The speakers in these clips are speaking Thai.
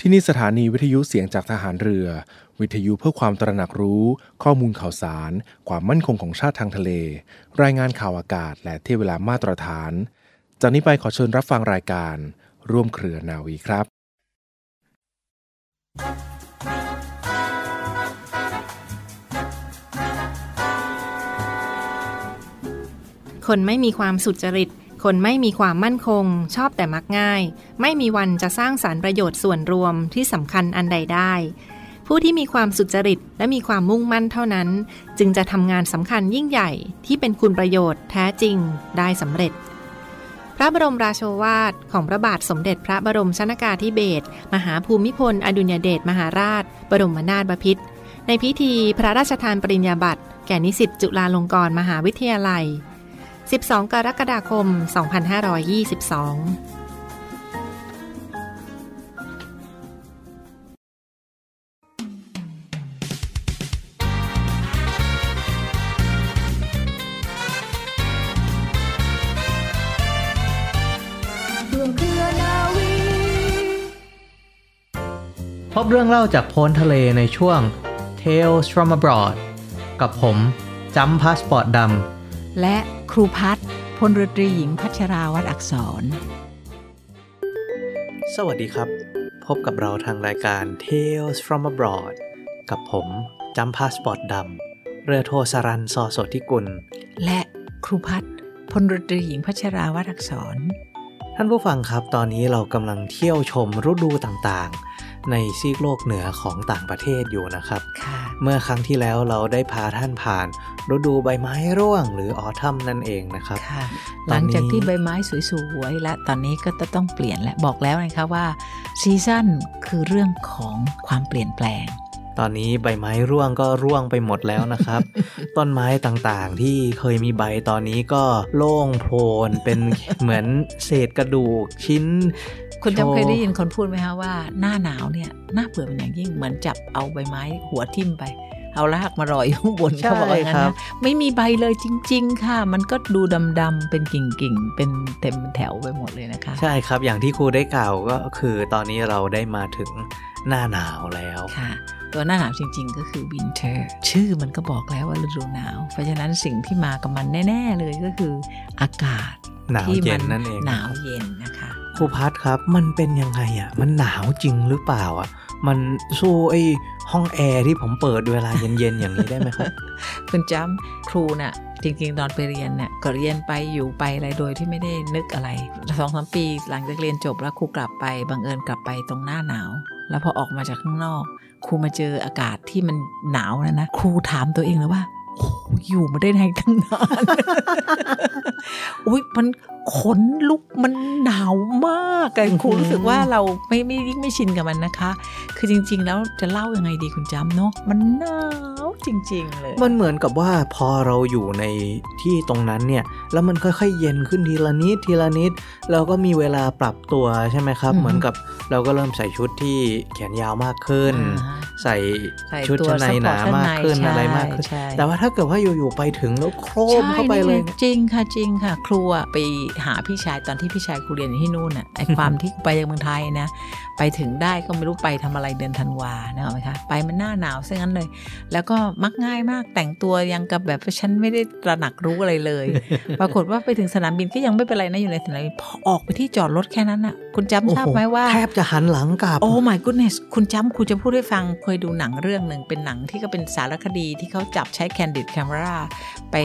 ที่นี่สถานีวิทยุเสียงจากทหารเรือ วิทยุเพื่อความตระหนักรู้ ข้อมูลข่าวสาร ความมั่นคงของชาติทางทะเล รายงานข่าวอากาศ และเทียเวลามาตรฐาน จากนี้ไปขอเชิญรับฟังรายการ ร่วมเครือนาวีครับ คนไม่มีความสุจริต คนไม่มีความมั่นคง ชอบแต่มักง่าย ไม่มีวันจะสร้างสารรประโยชน์ส่วนรวมที่สำคัญอันใดได้ ผู้ที่มีความสุจริตและมีความมุ่งมั่นเท่านั้น จึงจะทำงานสำคัญยิ่งใหญ่ที่เป็นคุณประโยชน์แท้จริงได้สำเร็จพระบรมราโชวาทของพระบาทสมเด็จพระบรมชนากาธิเบศรมหาภูมิพล อดุลยเดชมหาราช บรมนาถบพิตรในพิธีพระราชทานปริญญาบัตรแก่นิสิตจุฬาลงกรณ์มหาวิทยาลัย 12 กรกฎาคม 2522พบเรื่องเล่าจากโพ้นทะเลในช่วง Tales from abroad กับผมจำพาสปอร์ตดำ และครูพัฒน์พลเรือตรีหญิงพัชราวัดอักษร สวัสดีครับ พบกับเราทางรายการ Tales from abroad กับผมจำพาสปอร์ตดำเรือโทสรันซอโสธิกุล และครูพัฒน์พลเรือตรีหญิงพัชราวัดอักษร ท่านผู้ฟังครับ ตอนนี้เรากำลังเที่ยวชมฤดูต่างๆ ในซีกโลกเหนือของต่างประเทศอยู่นะครับค่ะเมื่อครั้งที่แล้วเราได้พาท่านผ่านฤดูใบไม้ร่วงหรือออทัมนั่นเองนะครับค่ะตอนนี้หลังจากที่ใบไม้สวยๆและตอนนี้ก็จะต้องเปลี่ยนและบอกแล้วนะคะว่าซีซั่นคือเรื่องของความเปลี่ยนแปลง ตอนนี้ใบไม้ร่วงก็ร่วงไปหมดแล้วนะครับ ต้นไม้ต่างๆ ที่เคยมีใบตอนนี้ก็โล่งโพลนเป็นเหมือนเศษกระดูกชิ้นคุณโชจำว์เคยได้ยินคนพูดไหมคะว่าหน้าหนาวเนี่ยน่าเบื่อเป็นอย่างยิ่งเหมือนจับเอาใบไม้หัวทิ่มไป เอารากมารอยข้างบนใช่เขาบอกว่างั้นครันะบไม่มีใบเลยจริง ๆ ค่ะ มันก็ดูดำๆเป็นกิ่งๆ เป็นเต็มเป็นแถวไปหมดเลยนะคะ ใช่ครับอย่างที่ครูได้กล่าวก็คือตอนนี้เราได้มาถึงหน้าหนาวแล้วค่ะ ตัวหน้าหนาวจริง ๆ ก็คือ winter ชื่อมันก็บอกแล้วว่าฤดูหนาว เพราะฉะนั้นสิ่งที่มากับมันแน่ ๆ เลยก็คืออากาศหนาวที่เย็มันนั่นเองหนาวเย็นนะคะครูพัดครับมันเป็นยังไงอะมันหนาวจริงหรือเปล่าอะมันสู้ไอ้ห้องแอร์ที่ผมเปิดเวลาเย็นๆอย่างนี้ได้ไหมครับคุณจำครูน่ะจริงๆ ตอนไปเรียนเนี่ยก็เรียนไปอยู่ไปอะไรโดยที่ไม่ได้นึกอะไรสองสามปีหลังจากเรียนจบแล้วครูกลับไปบังเอิญกลับไปตรงหน้าหนาว แล้วพอออกมาจากข้างนอก ครูมาเจออากาศที่มันหนาวนะนะครูถามตัวเองเลยว่าโอ้โหอยู่มาได้ไงตั้งนานอุ้ยมันขนลุกมันหนาวมากอะครูรู้สึกว่าเราไม่ไม่ยิ่งไม่ชินกับมันนะคะ คือจริง ๆ แล้วจะเล่ายังไงดีคุณจำเนาะมันหนาว จริง ๆ เลย มันเหมือนกับว่าพอเราอยู่ในที่ตรงนั้นเนี่ย แล้วมันค่อยๆ เย็นขึ้นทีละนิดทีละนิด เราก็มีเวลาปรับตัวใช่ไหมครับอือฮึเหมือนกับเราก็เริ่มใส่ชุดที่แขนยาวมากขึ้นอ่าใส่ใส่ชุดตัวชั้นในหนามากขึ้น support อะไรมากขึ้นใช่ใช่แต่ว่าถ้าเกิดว่าอยู่ๆไปถึงแล้วโครมเข้าไปเลยใช่นี่จริงค่ะจริงค่ะ ครูอะไปหาพี่ชายตอนที่พี่ชายครูเรียนอยู่ที่นู่นอะไอความที่ไปยังเมืองไทยนะไปถึงได้ก็ไม่รู้ไปทำอะไรเดือนธันวานะไหมคะไปมันหน้าหนาวซะงั้นเลย แล้วก็มักง่ายมากแต่งตัวยังกับแบบว่าฉันไม่ได้ตระหนักรู้อะไรเลย ปรากฏว่าไปถึงสนามบินก็ยังไม่เป็นไรนะอยู่ในสนามบินพอออกไปที่จอดรถแค่นั้นอะคุณจำทราบไหมว่าแทบจะหันหลังกลับโอ้ my goodness คุณจำครูจะพูดให้ฟังเคยดูหนังเรื่องหนึ่งเป็นหนังที่ก็เป็นสารคดีที่เขาจับใช้ candid camera ไป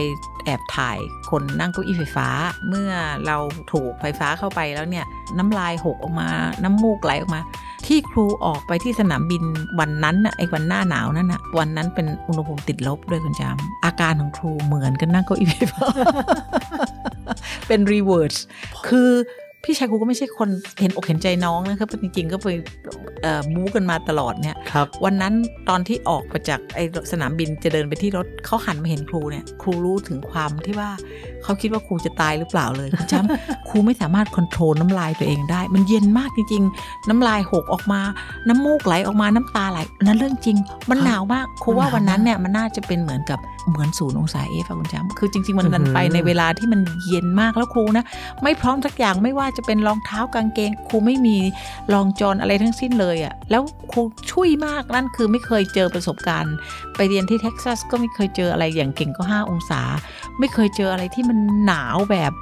แอบถ่ายคนนั่งเก้าอี้ไฟฟ้า เมื่อเราถูกไฟฟ้าเข้าไปแล้วเนี่ยน้ำลายหกออกมาน้ำมูกไหลออกมาที่ครูออกไปที่สนามบินวันนั้นน่ะไอ้วันหน้าหนาวนั่นน่ะวันนั้นเป็นอุณหภูมิติดลบด้วยคุณจำอาการของครูเหมือนกันนั่งเก้าอี้ไฟฟ้าเป็น reverse คือ พี่ชายครูก็ไม่ใช่คนเห็นอกเห็นใจน้องนะครับจริงๆก็ไปเอ่อบู๊กันมาตลอดเนี่ยครับวันนั้นตอนที่ออกมาจากไอสนามบินจะเดินไปที่รถเขาหันมาเห็นครูเนี่ยครูรู้ถึงความที่ว่าเขาคิดว่าครูจะตายหรือเปล่าเลยคุณจำครูไม่สามารถควบคุมน้ำลายตัวเองได้ มันเย็นมากจริงๆ น้ำลายหกออกมา น้ำมูกไหลออกมาน้ำตาไหลนั่นเรื่องจริง มันหนาวมากครูว่าวันนั้นเนี่ยมันน่าจะเป็นเหมือนกับเหมือนศูนย์องศาเอฟอะคุณจำคือจริง ๆ มันอื้อหือไปในเวลาที่มันเย็นมากแล้วครูนะ ไม่พร้อมสักอย่างไม่ว่าจะเป็นรองเท้ากางเกง ครูไม่มีรองจอนอะไรทั้งสิ้นเลยอะ่ะ แล้วครูช่วยมากนั่นคือไม่เคยเจอประสบการณ์ ไปเรียนที่เท็กซัสก็ไม่เคยเจออะไรอย่างเก่งก็ 5 องศา ไม่เคยเจออะไรที่มันหนาวแบบ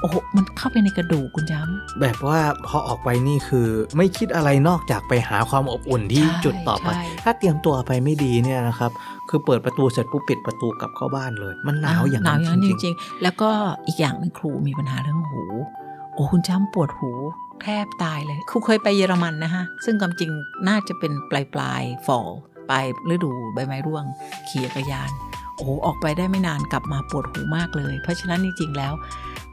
โอ้โห มันเข้าไปในกระดูกคุณย้ำแบบว่าพอออกไปนี่คือไม่คิดอะไรนอกจากไปหาความอบอุ่นที่ใช่จุดต่อไปใช่ถ้าเตรียมตัวไปไม่ดีเนี่ยนะครับ คือเปิดประตูเสร็จปุ๊บปิดประตูกลับเข้าบ้านเลย มันหนาวอย่างหนาวอย่างนั้นจจริงริงๆ แล้วก็อีกอย่างหนึงครูมีปัญหาเรื่องหู โอ้คุณจ้ำปวดหูแทบตายเลยครูเคยไปเยอรมันนะฮะ ซึ่งความจริงน่าจะเป็นปลายปลายฟอลปลายฤดูใบไม้ร่วง ขี่จักรยาน โอ้ออกไปได้ไม่นานกลับมาปวดหูมากเลย เพราะฉะนั้นจริงๆแล้ว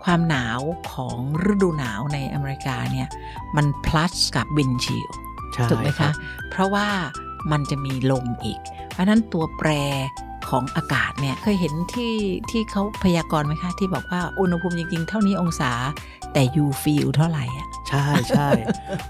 ความหนาวของฤดูหนาวในอเมริกาเนี่ย มัน plus กับวินชิลๆใช่ถูกไหมรัคะบเพราะว่า มันจะมีลมอีก เพราะฉะนั้นตัวแปรของอากาศเนี่ยเคยเห็นที่ที่เขาพยากรณ์ไหมคะที่บอกว่าอุณหภูมิจริง ๆ เท่านี้องศาแต่ you feel เท่าไหร่อะใช่ใช่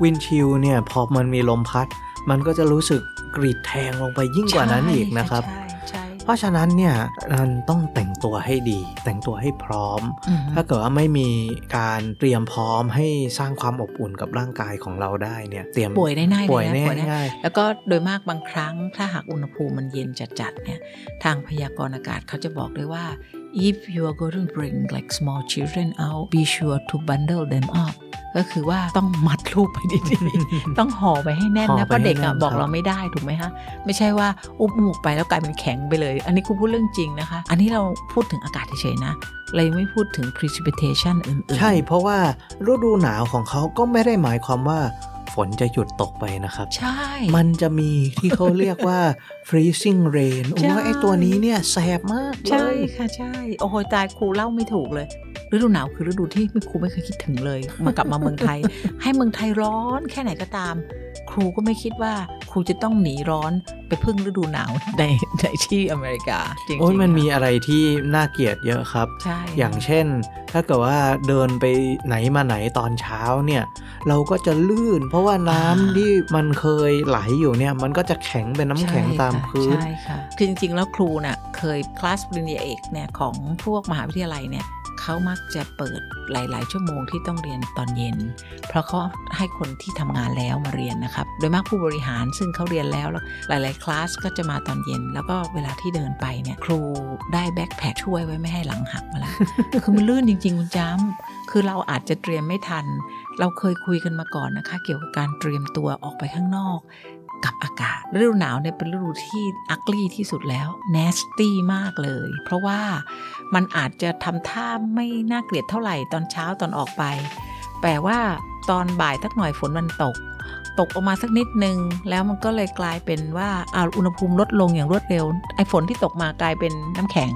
วินชิลเนี่ยพอมันมีลมพัด มันก็จะรู้สึกกรีดแทงลงไปยิ่งกว่านั้นอีกนะครับ ใช่ใช่ เพราะฉะนั้นเนี่ยมันต้องแต่งตัวให้ดี แต่งตัวให้พร้อมอืมถ้าเกิดว่าไม่มีการเตรียมพร้อมให้สร้างความอบอุ่นกับร่างกายของเราได้เนี่ยเตรียมป่วยได้ง่ายป่วยเลยนะแน่ป่วยได้ง่ายแล้วก็โดยมากบางครั้งถ้าหากอุณหภูมิมันเย็นจัดๆเนี่ยทางพยากรณ์อากาศเขาจะบอกด้วยว่า if you are going to bring like small children out be sure to bundle them up ก็คือว่าต้องมัดลูกไปดีๆ ต้องห่อไปให้แน่นห่อนะไปเพราะเด็กให้แน่อะนบอกครับเราไม่ได้ถูกไหมฮะ ไม่ใช่ว่าอุ้มออกไปแล้วกลายเป็นแข็งไปเลย อันนี้ครูพูดเรื่องจริงนะคะ อันนี้เราพูดถึงอากาศเฉยๆนะเรายังไม่พูดถึง precipitation อื่นๆ ใช่เพราะว่าฤดูหนาวของเขาก็ไม่ได้หมายความว่า ฝนจะหยุดตกไปนะครับ ใช่ มันจะมีที่เขาเรียกว่า freezing rain โอ้ใช่ยไอตัวนี้เนี่ยแสบมากเลใช่ยค่ะใช่ โอ้โหตายครูเล่าไม่ถูกเลย ฤดูหนาวคือฤดูที่ครูไม่เคยคิดถึงเลยมากลับมาเมืองไทย ให้เมืองไทยร้อนแค่ไหนก็ตาม ครูก็ไม่คิดว่าครูจะต้องหนีร้อนไปพึ่งฤดูหนาวในในที่อเมริกาจริงๆโอ้ยมันค่ะมีอะไรที่น่าเกลียดเยอะครับ ใช่ อย่างเช่น ถ้าเกิดว่าเดินไปไหนมาไหนตอนเช้าเนี่ย เราก็จะลื่นเพราะว่าน้ำที่มันเคยไหลอยู่เนี่ย มันก็จะแข็งเป็นน้ำแข็งใช่ตามค่ะพื้นใช่ค่ะคือจริง ๆ แล้วครูน่ะเคยคลาสปริญญาเอกเนี่ยของพวกมหาวิทยาลัยเนี่ยเขามักจะเปิดหลาย ๆ ชั่วโมงที่ต้องเรียนตอนเย็น เพราะเขาให้คนที่ทำงานแล้วมาเรียนนะครับ โดยมากผู้บริหารซึ่งเขาเรียนแล้วแล้วหลาย ๆ คลาสก็จะมาตอนเย็น แล้วก็เวลาที่เดินไปเนี่ยครูได้แบ็คแพคช่วยไว้ไม่ให้หลังหักมาแล้ว คือมันลื่นจริง ๆ คุณจ้ำคือเราอาจจะเตรียมไม่ทัน เราเคยคุยกันมาก่อนนะคะ เกี่ยวกับการเตรียมตัวออกไปข้างนอก กับอากาศฤดูหนาวเนี่ยเป็นฤดูที่อักลี่ที่สุดแล้ว nasty มากเลย เพราะว่ามันอาจจะทำท่าไม่น่าเกลียดเท่าไหร่ตอนเช้าตอนออกไป แต่ว่าตอนบ่ายทักหน่อยฝนมันตก ตกออกมาสักนิดนึง แล้วมันก็เลยกลายเป็นว่าอาอุณหภูมิลดลงอย่างรวดเร็ว ไอ้ฝนที่ตกมากลายเป็นน้ำแข็ง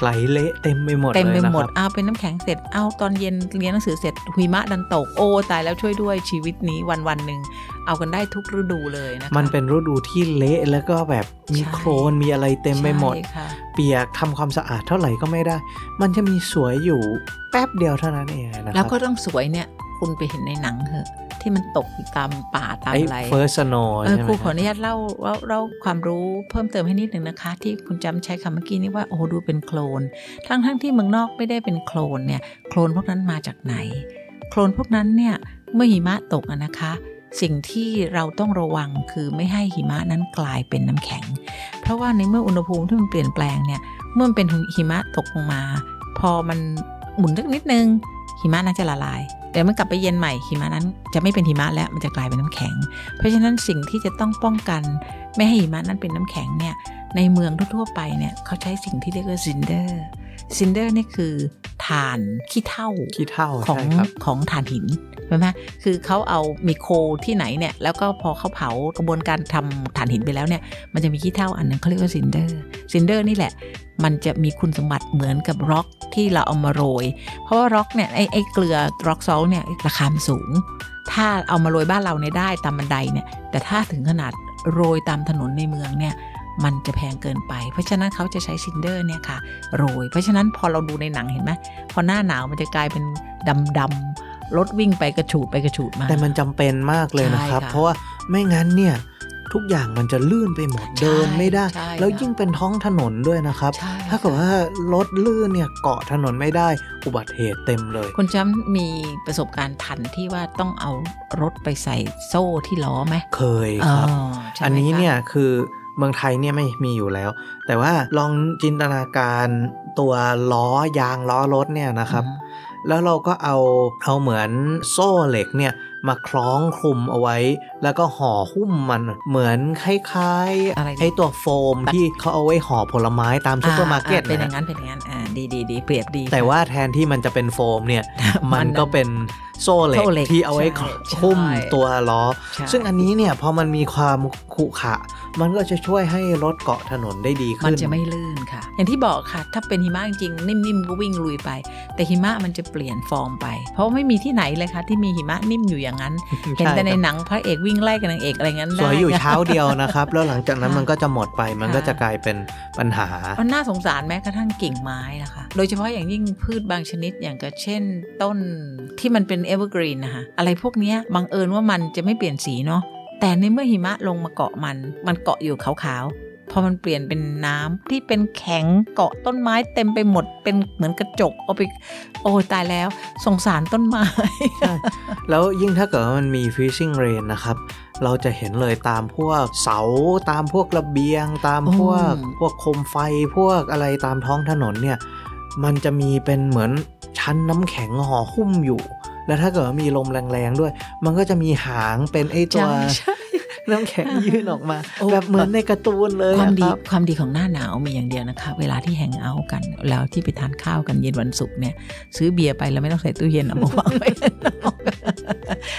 ไหลเละเต็มไปหมดเต็มเลไปยนะหมคดรับเอาเป็นน้ำแข็งเสร็จเอาตอนเย็นเรียนหนังสือเสร็จหิมะดันตกโอ้ตายแล้วช่วยด้วยชีวิตนี้วันวันๆหนึ่งเอากันได้ทุกฤดูเลยนะคะมันเป็นฤดูที่เละแล้วก็แบบมีใช่โครนมีอะไรเต็มไปหมดใช่ค่ะเปียกทำความสะอาดเท่าไหร่ก็ไม่ได้ มันจะมีสวยอยู่แป๊บเดียวเท่านั้นเองนะครับแล้วก็ต้องสวยเนี่ยคุณไปเห็นในหนังเหอะ ที่มันตกอยู่ตามป่าตามไอ้อะไรเฟิร์สโนเออใช่ไหมครูขออบนุญาตเล่าเล่าเล่าความรู้เพิ่มเติมให้นิดหนึ่งนะคะ ที่คุณจำใช้คำเมื่อกี้นี้ว่าโอ้โหดูเป็นโคลน ทั้งทั้งที่เมืองนอกไม่ได้เป็นโคลนเนี่ยโคลนพวกนั้นมาจากไหน โคลนพวกนั้นเนี่ยเมื่อหิมะตกอะนะคะสิ่งที่เราต้องระวังคือไม่ให้หิมะนั้นกลายเป็นน้ำแข็ง เพราะว่าในเมื่ออุณหภูมิที่มันเปลี่ยนแปลงเนี่ย เมื่อมันเป็นหิมะตกลงมา พอมันหมุนสักนิดนึงหิมะนั้นจะละลาย เดี๋ยวมันกลับไปเย็นใหม่หิมะนั้นจะไม่เป็นหิมะแล้วมันจะกลายเป็นน้ำแข็ง เพราะฉะนั้นสิ่งที่จะต้องป้องกันไม่ให้หิมะนั้นเป็นน้ำแข็งเนี่ยในเมืองทั่วๆไปเนี่ยเขาใช้สิ่งที่เรียกว่า cinder cinder นี่คือถ่านขี้เถ้าขี้เถ้าของใช่ครับของถ่านหินใช่ไหมคือเขาเอามีโคที่ไหนเนี่ย แล้วก็พอเขาเผากระบวนการทำถ่านหินไปแล้วเนี่ย มันจะมีขี้เถ้าอันนึงเขาเรียกว่า cinder cinder นี่แหละ มันจะมีคุณสมบัติเหมือนกับร็อกที่เราเอามาโรย เพราะว่าร็อกเนี่ยไอ้ไอ้เกลือ rock salt เนี่ยราคามันสูง ถ้าเอามาโรยบ้านเราเนี่ยได้ตามบันไดเนี่ย แต่ถ้าถึงขนาดโรยตามถนนในเมืองเนี่ย มันจะแพงเกินไป เพราะฉะนั้นเขาจะใช้ cinder เนี่ยค่ะโรย เพราะฉะนั้นพอเราดูในหนังเห็นไหมพอหน้าหนาวมันจะกลายเป็นดำดำๆรถวิ่งไปกระฉูดไปกระฉูดมา แต่มันจำเป็นมากเลยนะครับใช่ค่ะเพราะว่าไม่งั้นเนี่ยทุกอย่างมันจะลื่นไปหมดเดินไม่ได้ใช่แล้วยิ่งเป็นท้องถนนด้วยนะครับใช่ถ้าเกิดว่ารถลื่นเนี่ยเกาะถนนไม่ได้อุบัติเหตุเต็มเลย คุณจ้ำมีประสบการณ์ทันที่ว่าต้องเอารถไปใส่โซ่ที่ล้อไหมเคยครับอ๋อใช่ไหมอันนี้คะเนี่ยคือ เมืองไทยเนี่ยไม่มีอยู่แล้ว แต่ว่าลองจินตนาการตัวล้อยางล้อรถเนี่ยนะครับอืมแล้วเราก็เอาเอาเหมือนโซ่เหล็กเนี่ย มาคล้องคลุมเอาไว้ แล้วก็ห่อหุ้มมันเหมือนคล้ายอะไรๆไอ้ตัวโฟมที่เขาเอาไว้ห่อผลไม้ตามซุปเปอร์มาร์เก็ตอ่ะนะเป็นอย่างนั้นเป็นอย่างนั้นอ่าดีดีดีเปรียบดี แต่ว่าแทนที่มันจะเป็นโฟมเนี่ยมันมันก็เป็นโซ่เหล็กโซ่เหล็กที่เอาไว้ใช่ใช่หุ้มตัวล้อใช่ซึ่งอันนี้เนี่ยพอมันมีความขรุขระมันก็จะช่วยให้รถเกาะถนนได้ดีมันขึ้นจะไม่ลื่นค่ะ อย่างที่บอกค่ะ ถ้าเป็นหิมะจริงๆนิ่มๆก็วิ่งลุยไป แต่หิมะมันจะเปลี่ยนฟอร์มไป เพราะไม่มีที่ไหนเลยค่ะที่มีหิมะนิ่มอยู่อย่างนั้น เห็นแต่ในหนังพระเอกวิ่งไล่กับนางเอกอะไรงั้นสวยอยู่ได้เช้าเดียวนะครับ แล้วหลังจากนั้นค่ะมันก็จะหมดไปมันค่ะก็จะกลายเป็นปัญหามันน่าสงสารแม้กระทั่งกิ่งไม้นะคะ โดยเฉพาะอย่างยิ่งพืชบางชนิดอย่างก็เช่น ต้นที่มันเป็น evergreen นะคะอะไรพวกเนี้ยบังเอิญว่ามันจะไม่เปลี่ยนสีเนาะแต่ในเมื่อหิมะลงมาเกาะมัน มันเกาะอยู่ขาวๆ พอมันเปลี่ยนเป็นน้ำที่เป็นแข็งเกาะต้นไม้เต็มไปหมดเป็นเหมือนกระจกเอาไปโอ้ยตายแล้วสงสารต้นไม้ใช่แล้วยิ่งถ้าเกิดว่ามันมี freezing rain นะครับเราจะเห็นเลยตามพวกเสาตามพวกระเบียง ตามพวกอืมพวกโคมไฟพวกอะไรตามท้องถนนเนี่ยมันจะมีเป็นเหมือนชั้นน้ำแข็งห่อหุ้มอยู่ แล้วถ้าเกิดว่ามีลมแรงๆด้วย มันก็จะมีหางเป็นไอตัวใช่ใช่ น้ำแข็งยื่นออกมาโอ้แบบเหมือนในการ์ตูนเลยความอะดีครับความดีของหน้าหนาวมีอย่างเดียวนะคะ เวลาที่แฮงเอาท์กัน แล้วที่ไปทานข้าวกันเย็นวันศุกร์เนี่ย ซื้อเบียร์ไปแล้วไม่ต้องใส่ตู้เย็นเอามาวางไว้ข้างนอก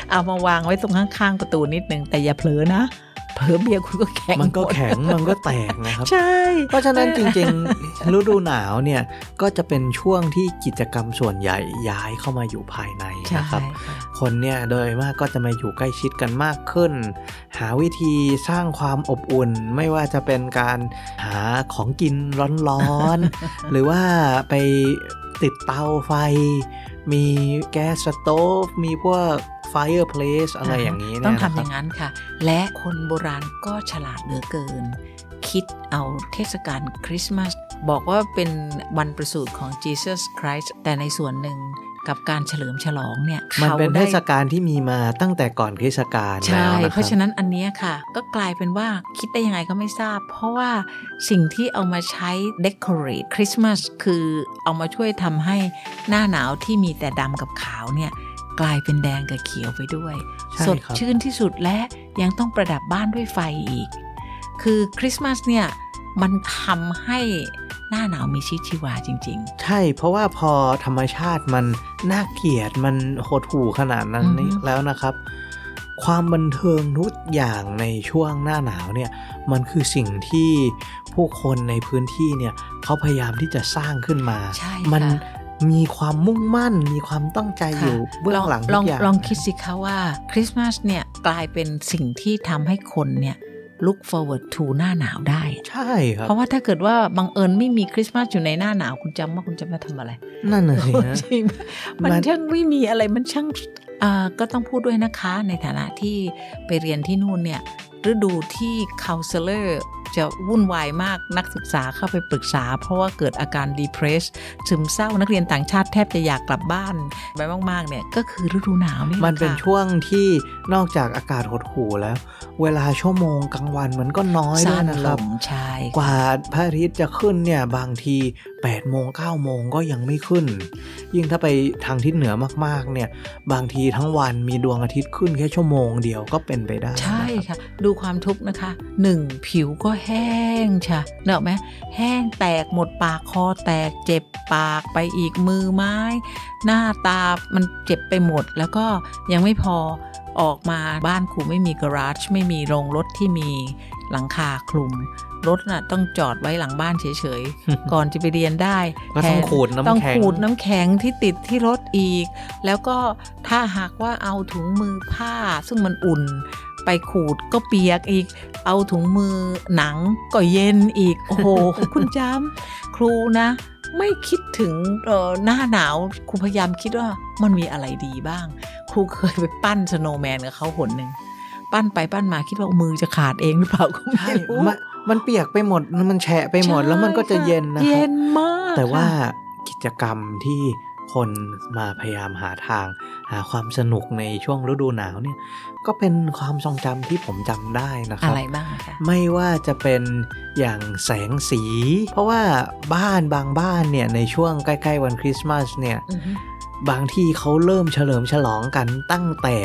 เอามาวางไว้ตรงข้างๆประตูนิดนึงแต่อย่าเผลอนะ เผลอเบียร์คุณก็แข็งมันก็หดแข็งมันก็แตกนะครับ ใช่ เพราะฉะนั้นจริงๆ ฤดูหนาวเนี่ยก็จะเป็นช่วงที่กิจกรรมส่วนใหญ่ย้ายเข้ามาอยู่ภายในใช่นะครับค่ะคนเนี่ยโดยมากก็จะมาอยู่ใกล้ชิดกันมากขึ้น หาวิธีสร้างความอบอุ่น ไม่ว่าจะเป็นการหาของกินร้อนๆ หรือว่าไปติดเตาไฟ มีแก๊สสโต๊ฟมีพวก fireplace อะไรอย่างนี้ต้อเนี่งยทำนะอครับย่างนั้นค่ะ และคนโบราณก็ฉลาดเหลือเกิน คิดเอาเทศกาลคริสต์มาสบอกว่าเป็นวันประสูติของ Jesus Christ แต่ในส่วนหนึ่งกับการเฉลิมฉลองเนี่ยมันเป็นขาเทได้ศกาลที่มีมาตั้งแต่ก่อนคริสตกาลใช่แล้วนะคเพรับราะฉะนั้นอันเนี้ยค่ะ ก็กลายเป็นว่าคิดได้ยังไงก็ไม่ทราบ เพราะว่าสิ่งที่เอามาใช้ decorate Christmas คือเอามาช่วยทำให้หน้าหนาวที่มีแต่ดำกับขาวเนี่ย กลายเป็นแดงกับเขียวไปด้วยใช่สดครับชื่นที่สุดและยังต้องประดับบ้านด้วยไฟอีก คือคริสต์มาสเนี่ยมันทำให้หน้าหนาวมีชีวิตชีวาจริงใช่เพราะว่าพอธรรมชาติมันน่าเกลียดมันโหดหู่ขนาดนั้นอือฮึนี่แล้วนะครับ ความบันเทิงทุกอย่างในช่วงหน้าหนาวเนี่ยมันคือสิ่งที่ผู้คนในพื้นที่เนี่ยเขาพยายามที่จะสร้างขึ้นมาใช่มัค่ะ มีความมุ่งมั่น มีความตั้งใจๆอยู่เบื้องหลังลทุองกอย่างลองคิดสิคะว่าคริสต์มาสเนี่ยกลายเป็นสิ่งที่ทำให้คนเนี่ย look forward to หน้าหนาวได้ ใช่ครับ เพราะว่าถ้าเกิดว่าบังเอิญไม่มีคริสต์มาสอยู่ในหน้าหนาวคุณจำว่าคุณจะมาทำอะไร นั่นน่ะสิฮะจริงมันมันช่างไม่มีอะไรมันช่างอ่าก็ต้องพูดด้วยนะคะในฐานะที่ไปเรียนที่นู่นเนี่ยฤดูที่ counselor จะวุ่นวายมากนักศึกษาเข้าไปปรึกษา เพราะว่าเกิดอาการ depress ซึมเศร้านักเรียนต่างชาติแทบจะอยากกลับบ้านไปมากๆเนี่ยก็คือฤดูหนาวนี่แหละมันเป็นค่ะช่วงที่นอกจากอากาศหดหู่แล้ว เวลาชั่วโมงกลางวันมันก็น้อยด้วยสั้นนะคลรับงใช่กว่าพระอาทิตย์จะขึ้นเนี่ยบางที8โมง9โมงก็ยังไม่ขึ้น ยิ่งถ้าไปทางทิศเหนือมากๆเนี่ยบางทีทั้งวันมีดวงอาทิตย์ขึ้นแค่ชั่วโมงเดียวก็เป็นไปได้ ใช่นะครับค่ะ ดูความทุกข์นะคะหนึ่งผิวก็แห้งใช่เนกอะไหมแห้งแตกหมดปากคอแตกเจ็บปากไปอีกมือไม้ หน้าตามันเจ็บไปหมด แล้วก็ยังไม่พอออกมาบ้านครูไม่มีกราจไม่มีโรงรถที่มีหลังคาคลุมรถน่ะต้องจอดไว้หลังบ้านเฉยๆ ก่อนจะไปเรียนได้ก็ต้องแทนขูดน้ำต้องแข็งขูดน้ำแข็งที่ติดที่รถอีก แล้วก็ถ้าหากว่าเอาถุงมือผ้าซึ่งมันอุ่น ไปขูดก็เปียกอีก เอาถุงมือหนังก็เย็นอีก โอ้โห คุณจำครูนะ ไม่คิดถึงเอ่อหน้าหนาวครูพยายามคิดว่ามันมีอะไรดีบ้าง ครูเคยไปปั้นสโนว์แมนกับเขาหนหนึ่งปั้นไปปั้นมาคิดว่ามือจะขาดเองหรือเปล่าก็ไม่ใช่รู้มันมันเปียกไปหมดมันแฉะไปหมดแล้วมันก็จะเย็นนะคเย็รับนมากแต่ว่าค่ะกิจกรรมที่ คนมาพยายามหาทาง หาความสนุกในช่วงฤดูหนาวเนี่ยก็เป็นความทรงจำที่ผมจำได้นะครัอะบไรบ้างอะคะไม่ว่าจะเป็นอย่างแสงสี เพราะว่าบ้านบางบ้านเนี่ยในช่วงใกล้ ๆ วันคริสต์มาสเนี่ยอือฮึ บางที่เขาเริ่มเฉลิมฉลองกันตั้งแต่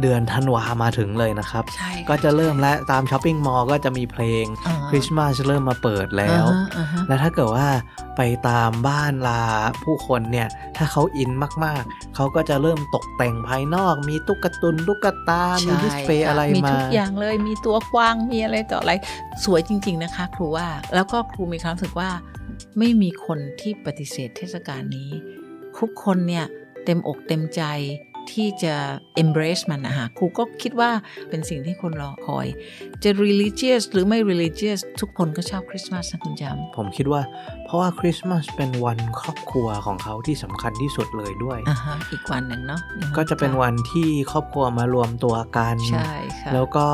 เดือนธันวามาถึงเลยนะครับใช่ค่ะก็จะเริ่มแล้วตาม shopping mall ก็จะมีเพลงอ่าคริสต์มาสเริ่มมาเปิดแล้วอ่าฮะอ่าฮะแล้วถ้าเกิดว่าไปตามบ้านลาผู้คนเนี่ย ถ้าเขา in มากๆ เขาก็จะเริ่มตกแต่งภายนอก มีตุ๊กตุนตุ๊กตา มี display ใช่ค่อะไรมีมาทุกอย่างเลย มีตัวกวาง มีอะไรต่ออะไร สวยจริง ๆนะคะ ครูว่า แล้วก็ครูมีความรู้สึกว่าไม่มีคนที่ปฏิเสธเทศกาลนี้ ทุกคนเนี่ยเต็มอกเต็มใจที่จะ embrace มันนะคะครูก็คิดว่าเป็นสิ่งที่คนรอคอย จะ religious หรือไม่ religious ทุกคนก็ชอบคริสต์มาสนะคุณจำผมคิดว่า เพราะว่าคริสต์มาสเป็นวันครอบครัวของเขาที่สำคัญที่สุดเลยด้วยอ่าฮะอีกวันหนึ่งเนาะก็จะเป็นวันที่ครอบครัวมารวมตัวกัน ใช่ค่ะแล้วก็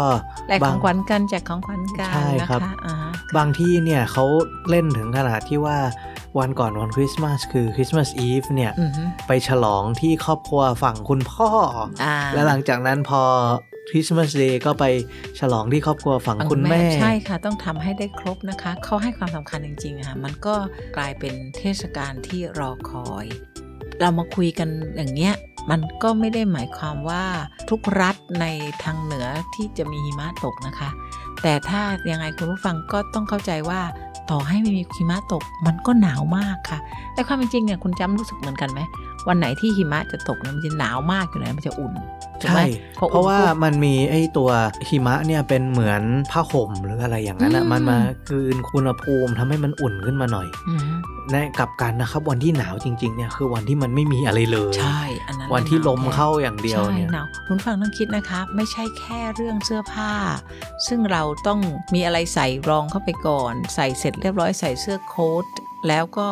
แลกของขวัญกันแจกของขวัญกันใช่นะครับคะอ่าฮะบางที่เนี่ยเขาเล่นถึงขนาดที่ว่าวันก่อนวันคริสต์มาสคือคริสต์มาสอีฟเนี่ยอือฮึไปฉลองที่ครอบครัวฝั่งคุณพ่ออ่าและหลังจากนั้นพอคริสต์มาสเดย์ก็ไปฉลองที่ครอบครัวฝั่งคุณแม่ ใช่ค่ะ ต้องทำให้ได้ครบนะคะ เขาให้ความสำคัญจริงๆอะค่ะ มันก็กลายเป็นเทศกาลที่รอคอย เรามาคุยกันอย่างเงี้ยมันก็ไม่ได้หมายความว่าทุกรัฐในทางเหนือที่จะมีหิมะตกนะคะ แต่ถ้ายังไงคุณผู้ฟังก็ต้องเข้าใจว่าต่อให้ไม่มีหิมะตก มันก็หนาวมากค่ะ แต่ความเป็นจริงเนี่ยคุณจำรู้สึกเหมือนกันไหม วันไหนที่หิมะจะตกเนี่ยมันจะหนาวมากอยู่แล้วมันจะอุ่นถูกไหมใช่พอเพราะว่าอุ่นปุ๊บมันมีไอ้ตัวหิมะเนี่ยเป็นเหมือนผ้าห่มหรืออะไรอย่างนั้นอะอืมมันมากลืนอุณหภูมิทำให้มันอุ่นขึ้นมาหน่อยอืมในกลับกันนะครับวันที่หนาวจริงๆเนี่ยคือวันที่มันไม่มีอะไรเลย ใช่อันนั้นวันที่ลมหนวแท้เข้าอย่างเดียวเนี่ยใช่หนาวคุณฟังต้องคิดนะคะ ไม่ใช่แค่เรื่องเสื้อผ้า ซึ่งเราต้องมีอะไรใส่รองเข้าไปก่อน ใส่เสร็จเรียบร้อยใส่เสื้อโค้ทแล้วก็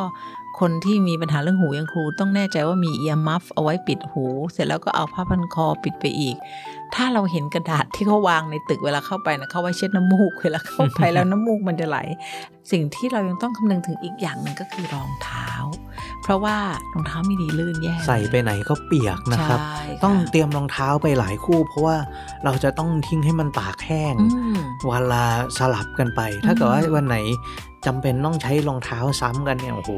คนที่มีปัญหาเรื่องหูอย่างครู ต้องแน่ใจว่ามีเอียร์มัฟเอาไว้ปิดหู เสร็จแล้วก็เอาผ้าพันคอปิดไปอีก ถ้าเราเห็นกระดาษที่เขาวางในตึกเวลาเข้าไปนะเขาไว้เช็ดน้ำมูกเวลาเข้าไปแล้วน้ำมูกมันจะไหล สิ่งที่เรายังต้องคำนึงถึงอีกอย่างหนึ่งก็คือรองเท้า เพราะว่ารองเท้าไม่ดีลื่นแย่ใส่ไปไหนก็เปียกนะครับใช่ค่ะต้องเตรียมรองเท้าไปหลายคู่ เพราะว่าเราจะต้องทิ้งให้มันตากแห้งอืมวันละสลับกันไป ถ้าเกิดว่าอืมวันไหน จำเป็นต้องใช้รองเท้าซ้ำกันเนี่ยโอ้โห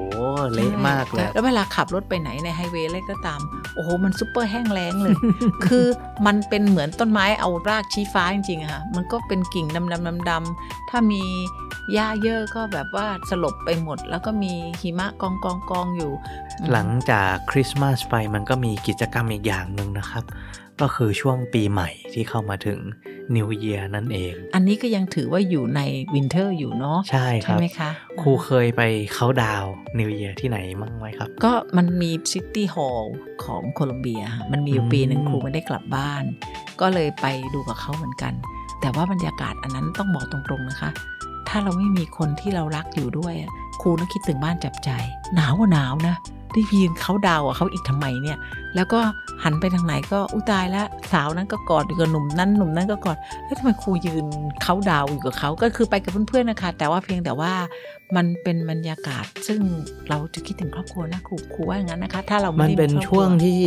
เละมากเลยใช่แล้วเวลาขับรถไปไหนในไฮเวย์อะไรก็ตาม โอ้โห มันซุปเปอร์แห้งแล้งเลย คือมันเป็นเหมือนต้นไม้เอารากชี้ฟ้าจริงๆอะค่ะ มันก็เป็นกิ่งดำๆดำๆถ้ามีหญ้าเยอะก็แบบว่าสลบไปหมด แล้วก็มีหิมะกองกองกองๆๆอยู่ หลังจากคริสต์มาสไปมันก็มีกิจกรรมอีกอย่างหนึ่งนะครับ ก็คือช่วงปีใหม่ที่เข้ามาถึง New Year นั่นเอง อันนี้ก็ยังถือว่าอยู่ใน winter อยู่เนาะใช่ครับใช่ไหมคะครูเคยไป countdown New Year ที่ไหนมั่งไหมครับ ก็มันมี city hall ของโคลัมเบียค่ะมันมีอยู่อืมปีหนึ่งครูไม่ได้กลับบ้าน ก็เลยไปดูกับเขาเหมือนกัน แต่ว่าบรรยากาศอันนั้นต้องบอกตรงๆนะคะ ถ้าเราไม่มีคนที่เรารักอยู่ด้วยอะครูนึกคิดถึงบ้านจับใจ หนาวว่าหนาวนะได้ยืนเขาดาวอะเขาอีกทำไมเนี่ย แล้วก็หันไปทางไหนก็อุยตายแล้วสาวนั้นก็กอดอยู่กับหนุ่มนั้นหนุ่มนั้นก็กอดเฮ้ยทำไมครูยืนเขาดาวอยู่กับเขาก็คือไปกับเพื่อนๆนะคะ แต่ว่าเพียงแต่ว่ามันเป็นบรรยากาศ ซึ่งเราจะคิดถึงครอบครัวนะครูครูว่าอย่างนั้นนะคะ ถ้าเรามัไม่นได้เป็นครอบครัช่วงที่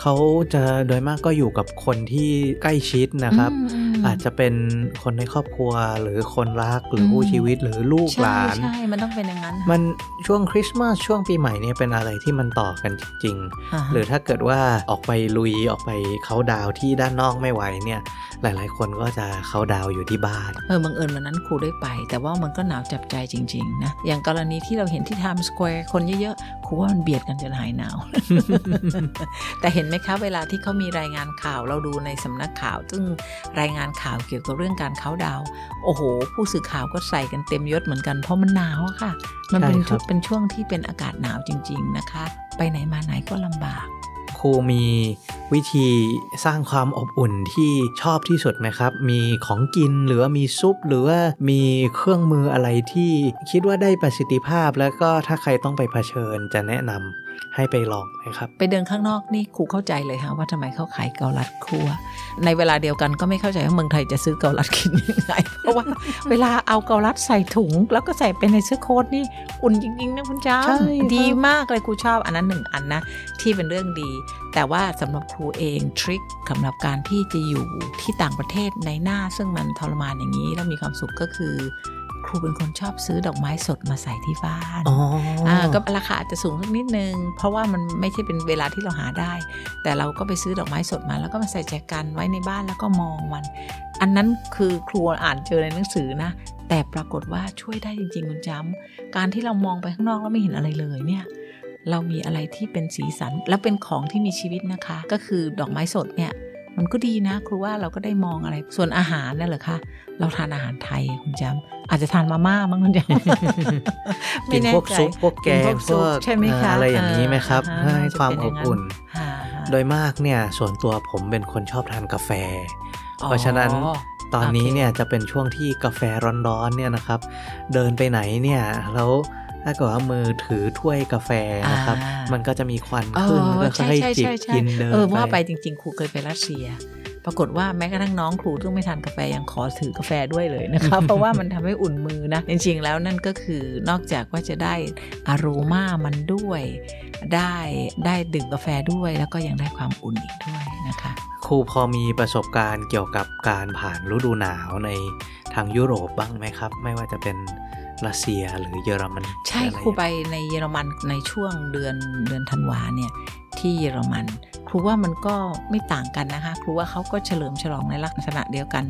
เขาจะโดยมากก็อยู่กับคนที่ใกล้ชิดนะครับอืมอาจจะเป็นคนในครอบครัวหรือคนรักหรือคู่อืมชีวิตหรือลูกหลานใช่ใช่มันต้องเป็นอย่างนั้นค่ะมันช่วงคริสต์มาสช่วงปีใหม่เนี่ยเป็นอะไรที่มันต่อกันจริงๆ อ่าฮะหรือถ้าเกิดว่าออกไปลุยออกไปเขาน์ดาวน์ที่ด้านนอกไม่ไหวเนี่ยหลายๆ คนก็จะเขาน์ดาวน์อยู่ที่บ้านเออบังเอิญวันนั้นครูได้ไป แต่ว่ามันก็หนาวจับใจจริงๆนะอย่างกรณีที่เราเห็นที่ Times Square คนเยอะๆครูว่ามันเบียดกันจนหายหนาว แต่เห็นไหมคะเวลาที่เขามีรายงานข่าวเราดูในสำนักข่าว ซึ่งรายงานข่าวเกี่ยวกับเรื่องการเขาน์ดาวน์โอ้โห ผู้สื่อข่าวก็ใส่กันเต็มยศเหมือนกันเพราะมันหนาวอะค่ะ มันเป็นใช่ครับชุดเป็นช่วงที่เป็นอากาศหนาวจริง ๆนะคะ ไปไหนมาไหนก็ลำบาก ครูมีวิธีสร้างความอบอุ่นที่ชอบที่สุดไหมครับ มีของกินหรือว่ามีซุป หรือว่ามีเครื่องมืออะไรที่คิดว่าได้ประสิทธิภาพ แล้วก็ถ้าใครต้องไปเผชิญจะแนะนำ ให้ไปลองไหมครับ ไปเดินข้างนอกนี่ครูเข้าใจเลยค่ะว่าทำไมเขาขายเกาลัดคั่ว ในเวลาเดียวกันก็ไม่เข้าใจว่าเมืองไทยจะซื้อเกาลัดกินยังไงเพราะว่าเวลาเอาเกาลัดใส่ถุง แล้วก็ใส่ไปในเสื้อโค้ทนี่อุ่นจริงๆนะคุณเจ้าใช่ครับดีมากเลยครูชอบอันนั้นหนึ่งอันนะที่เป็นเรื่องดี แต่ว่าสำหรับครูเองทริคสำหรับการที่จะอยู่ที่ต่างประเทศในหน้าซึ่งมันทรมานอย่างนี้แล้วมีความสุขก็คือ ครูเป็นคนชอบซื้อดอกไม้สดมาใส่ที่บ้านอ๋อออ่าก็ราคาอาจจะสูงสักนิดนึง เพราะว่ามันไม่ใช่เป็นเวลาที่เราหาได้ แต่เราก็ไปซื้อดอกไม้สดมา แล้วก็มาใส่แจกันไว้ในบ้านแล้วก็มองมัน อันนั้นคือครูอ่านเจอในหนังสือนะ แต่ปรากฏว่าช่วยได้จริงๆคุณจำการที่เรามองไปข้างนอกแล้วไม่เห็นอะไรเลยเนี่ยเรามีอะไรที่เป็นสีสัน และเป็นของที่มีชีวิตนะคะ ก็คือดอกไม้สดเนี่ย มันก็ดีนะ ครูว่าเราก็ได้มองอะไร ส่วนอาหารนั่นเหรอคะ เราทานอาหารไทยคุณจำอาจจะทานมาม่ามั้งคุณจำกินพวกซุปพวกแกงนพวกซุปพวกใช่ไหมคะอะไรอย่างนี้ไหมครับอ่เพื่อให้ความจะอเป็บย่างอุ่นค่ะโดยมากเนี่ยส่วนตัวผมเป็นคนชอบทานกาแฟ เพราะฉะนั้นอ๋อตอนนี้โอเคเนี่ยจะเป็นช่วงที่กาแฟร้อนๆเนี่ยนะครับ เดินไปไหนเนี่ยแล้ว ถ้าเกิดว่ามือถือถ้วยกาแฟนะครับอ่ามัมันก็จะมีควันเอขึ้นอก็ใช่ให้ใช่จิบใช่ใช่กินเดินเออว่าไปไปจริง ๆ ครูเคยไปรัสเซีย ปรากฏว่าแม้กระทั่งน้องครูต้องไม่ทานกาแฟยังขอถือกาแฟด้วยเลยนะคะ เพราะว่ามันทำให้อุ่นมือนะ จริง ๆ แล้วนั่นก็คือนอกจากว่าจะได้อารมามันด้วย ได้ได้ดื่มกาแฟด้วยแล้วก็ยังได้ความอุ่นอีกด้วยนะคะครูพอมีประสบการณ์เกี่ยวกับการผ่านฤดูหนาวในทางยุโรปบ้างไหมครับ ไม่ว่าจะเป็น รัสเซียหรือเยอรมัน ใช่อะครูไปในเยอรมันในช่วงเดือนเดือนธันวาเนี่ยที่เยอรมัน ครูว่ามันก็ไม่ต่างกันนะคะ ครูว่าเขาก็เฉลิมฉลองในลักษณะเดียวกัน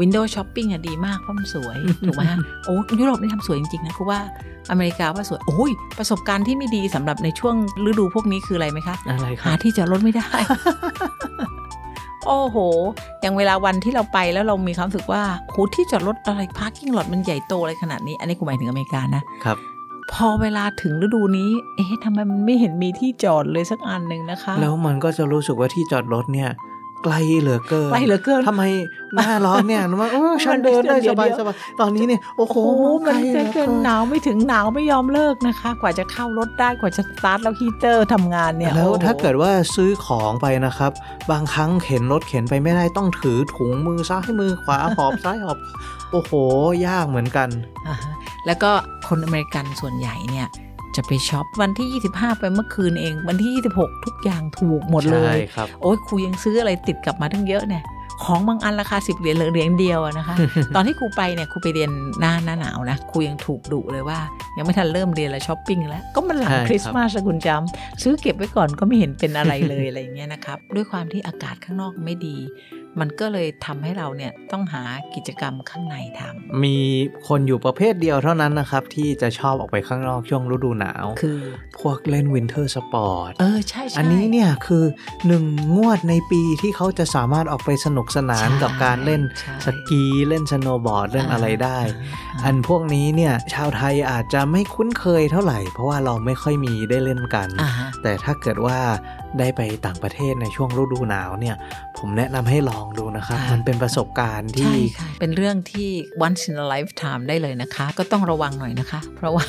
Windows Shopping อะดีมากเพราะมันสวย ถูกไหมฮะโอ้ยุโรปนี่ทำสวยจริง ๆ นะครูว่าอเมริกาว่าสวย โอ้ย ประสบการณ์ที่ไม่ดีสำหรับในช่วงฤดูพวกนี้คืออะไรไหมคะ อะไรครับ หาที่จอดรถไม่ได้ โอ้โห อย่างเวลาวันที่เราไปแล้วเรามีความรู้สึกว่าโหที่จอดรถอะไร parking lot มันใหญ่โตอะไรขนาดนี้ อันนี้กูหมายถึงอเมริกานะ ครับ พอเวลาถึงฤดูนี้ เอ๊ะทำไมมันไม่เห็นมีที่จอดเลยสักอันหนึ่งนะคะ แล้วมันก็จะรู้สึกว่าที่จอดรถเนี่ย ไกลเหลือเกินไกลเหลือเกินทำไมหน้าร้อนเนี่ยว่าเออฉันเดินได้เดี๋สยวบายเดี๋ยวสบายตอนนี้เนี่ยโอ้โหโอ้โหไกมัลนเหลืจะอเกิเกินนหนาวไม่ถึงหนาวไม่ยอมเลิกนะคะ กว่าจะเข้ารถได้กว่าจะสตาร์ทแล้วฮีเตอร์ทำงานเนี่ยแล้วโอ้โหถ้าเกิดว่าซื้อของไปนะครับ บางครั้งเข็นรถเข็นไปไม่ได้ต้องถือถุงมือซ้ายมือขวาหอบซ้ายหอบโอ้โห ยากเหมือนกันอ่าฮะแล้วก็คนอเมริกันส่วนใหญ่เนี่ย จะไปช็อปวันที่ 25 ไปเมื่อคืนเอง วันที่ 26 ทุกอย่างถูกหมดเลยใช่ครับโอ้ยครูยังซื้ออะไรติดกลับมาตั้งเยอะเนี่ยของบางอันราคา10เหรียญเหลือเหรียญเดียวอะนะคะ ตอนที่ครูไปเนี่ยครูไปเรียนหน้าหน้าหนาวนะครูยังถูกดุเลยว่า ยังไม่ทันเริ่มเรียนแล้วช้อปปิ้งแล้ว ก็มันหลังใช่ครับคริสต์มาสอะคุณจำซื้อเก็บไว้ก่อนก็ไม่เห็นเป็นอะไรเลยอะไรอย่างเงี้ยนะครับ ด้วยความที่อากาศข้างนอกไม่ดี มันก็เลยทำให้เราเนี่ยต้องหากิจกรรมข้างในทำมีคนอยู่ประเภทเดียวเท่านั้นนะครับ ที่จะชอบออกไปข้างนอกช่วงฤดูหนาว คือ พวกเล่น winter sport เออ ใช่ใช่อันนี้เนี่ยคือหนึ่งงวดในปีที่เขาจะสามารถออกไปสนุกสนานใช่กับการเล่นใช่สกีเล่นสโนว์บอร์ดเล่นอะไรได้ อ่าอันพวกนี้เนี่ยชาวไทยอาจจะไม่คุ้นเคยเท่าไหร่ เพราะว่าเราไม่ค่อยมีได้เล่นกันอ่าฮะแต่ถ้าเกิดว่าได้ไปต่างประเทศในช่วงฤดูหนาวเนี่ย ผมแนะนำให้ลองดูนะครับค่ะมันเป็นประสบการณ์ที่ใช่ค่ะเป็นเรื่องที่ once in a lifetime ได้เลยนะคะ ก็ต้องระวังหน่อยนะคะ เพราะว่า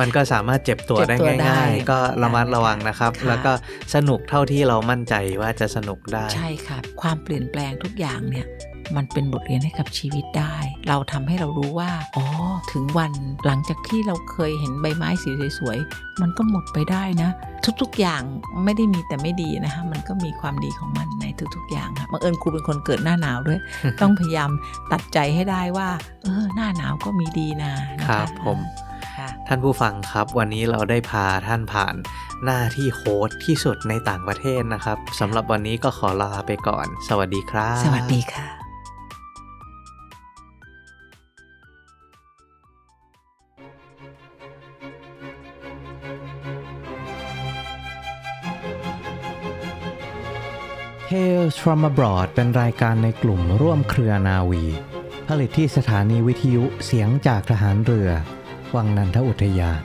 มันก็สามารถเจ็บตัวเจ็บได้ตัวได้ง่าย ๆ ก็ระมัดระวังนะครับค่ะแล้วก็สนุกเท่าที่เรามั่นใจว่าจะสนุกได้ ใช่ค่ะ ความเปลี่ยนแปลงทุกอย่างเนี่ย มันเป็นบทเรียนให้กับชีวิตได้ เราทำให้เรารู้ว่า อ๋อ ถึงวันหลังจากที่เราเคยเห็นใบไม้สีสวยๆ มันก็หมดไปได้นะ ทุกๆอย่างไม่ได้มีแต่ไม่ดีนะคะมันก็มีความดีของมันในทุกๆอย่างค่ะบังเอิญครูเป็นคนเกิดหน้าหนาวด้วย ต้องพยายามตัดใจให้ได้ว่า เออ หน้าหนาวก็มีดีนะนะะครับผมค่ะท่านผู้ฟังครับ วันนี้เราได้พาท่านผ่านหน้าที่โฮสต์ที่สุดในต่างประเทศนะครับสำหรับวันนี้ก็ขอลาไปก่อน สวัสดีครับ สวัสดีค่ะ Tales from abroad เป็นรายการในกลุ่มร่วมเครือนาวี ผลิตที่สถานีวิทยุเสียงจากทหารเรือ วังนันทอุทยาน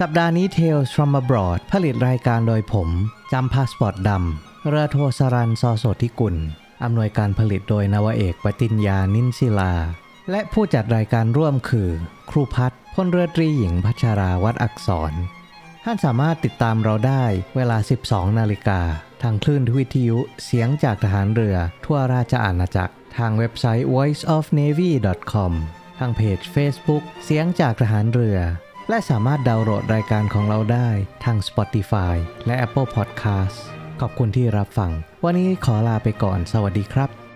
สัปดาห์นี้ Tales from abroad ผลิตรายการโดยผมจำพาสปอร์ตดำเรือโทสรันซอโสธิกุลอำนวยการผลิตโดยนวเอกปติญญานินศิลา และผู้จัดรายการร่วมคือ ครูพัฒน์พลเรือตรีหญิงพัชราวัดอักษร ท่านสามารถติดตามเราได้เวลา 12 นาฬิกา ทางคลื่นวิทยุเสียงจากทหารเรือทั่วราชอาณาจักร ทางเว็บไซต์ voiceofnavy.com ทางเพจ Facebook เสียงจากทหารเรือ และสามารถดาวน์โหลดรายการของเราได้ทาง Spotify และ Apple Podcast ขอบคุณที่รับฟัง วันนี้ขอลาไปก่อน สวัสดีครับ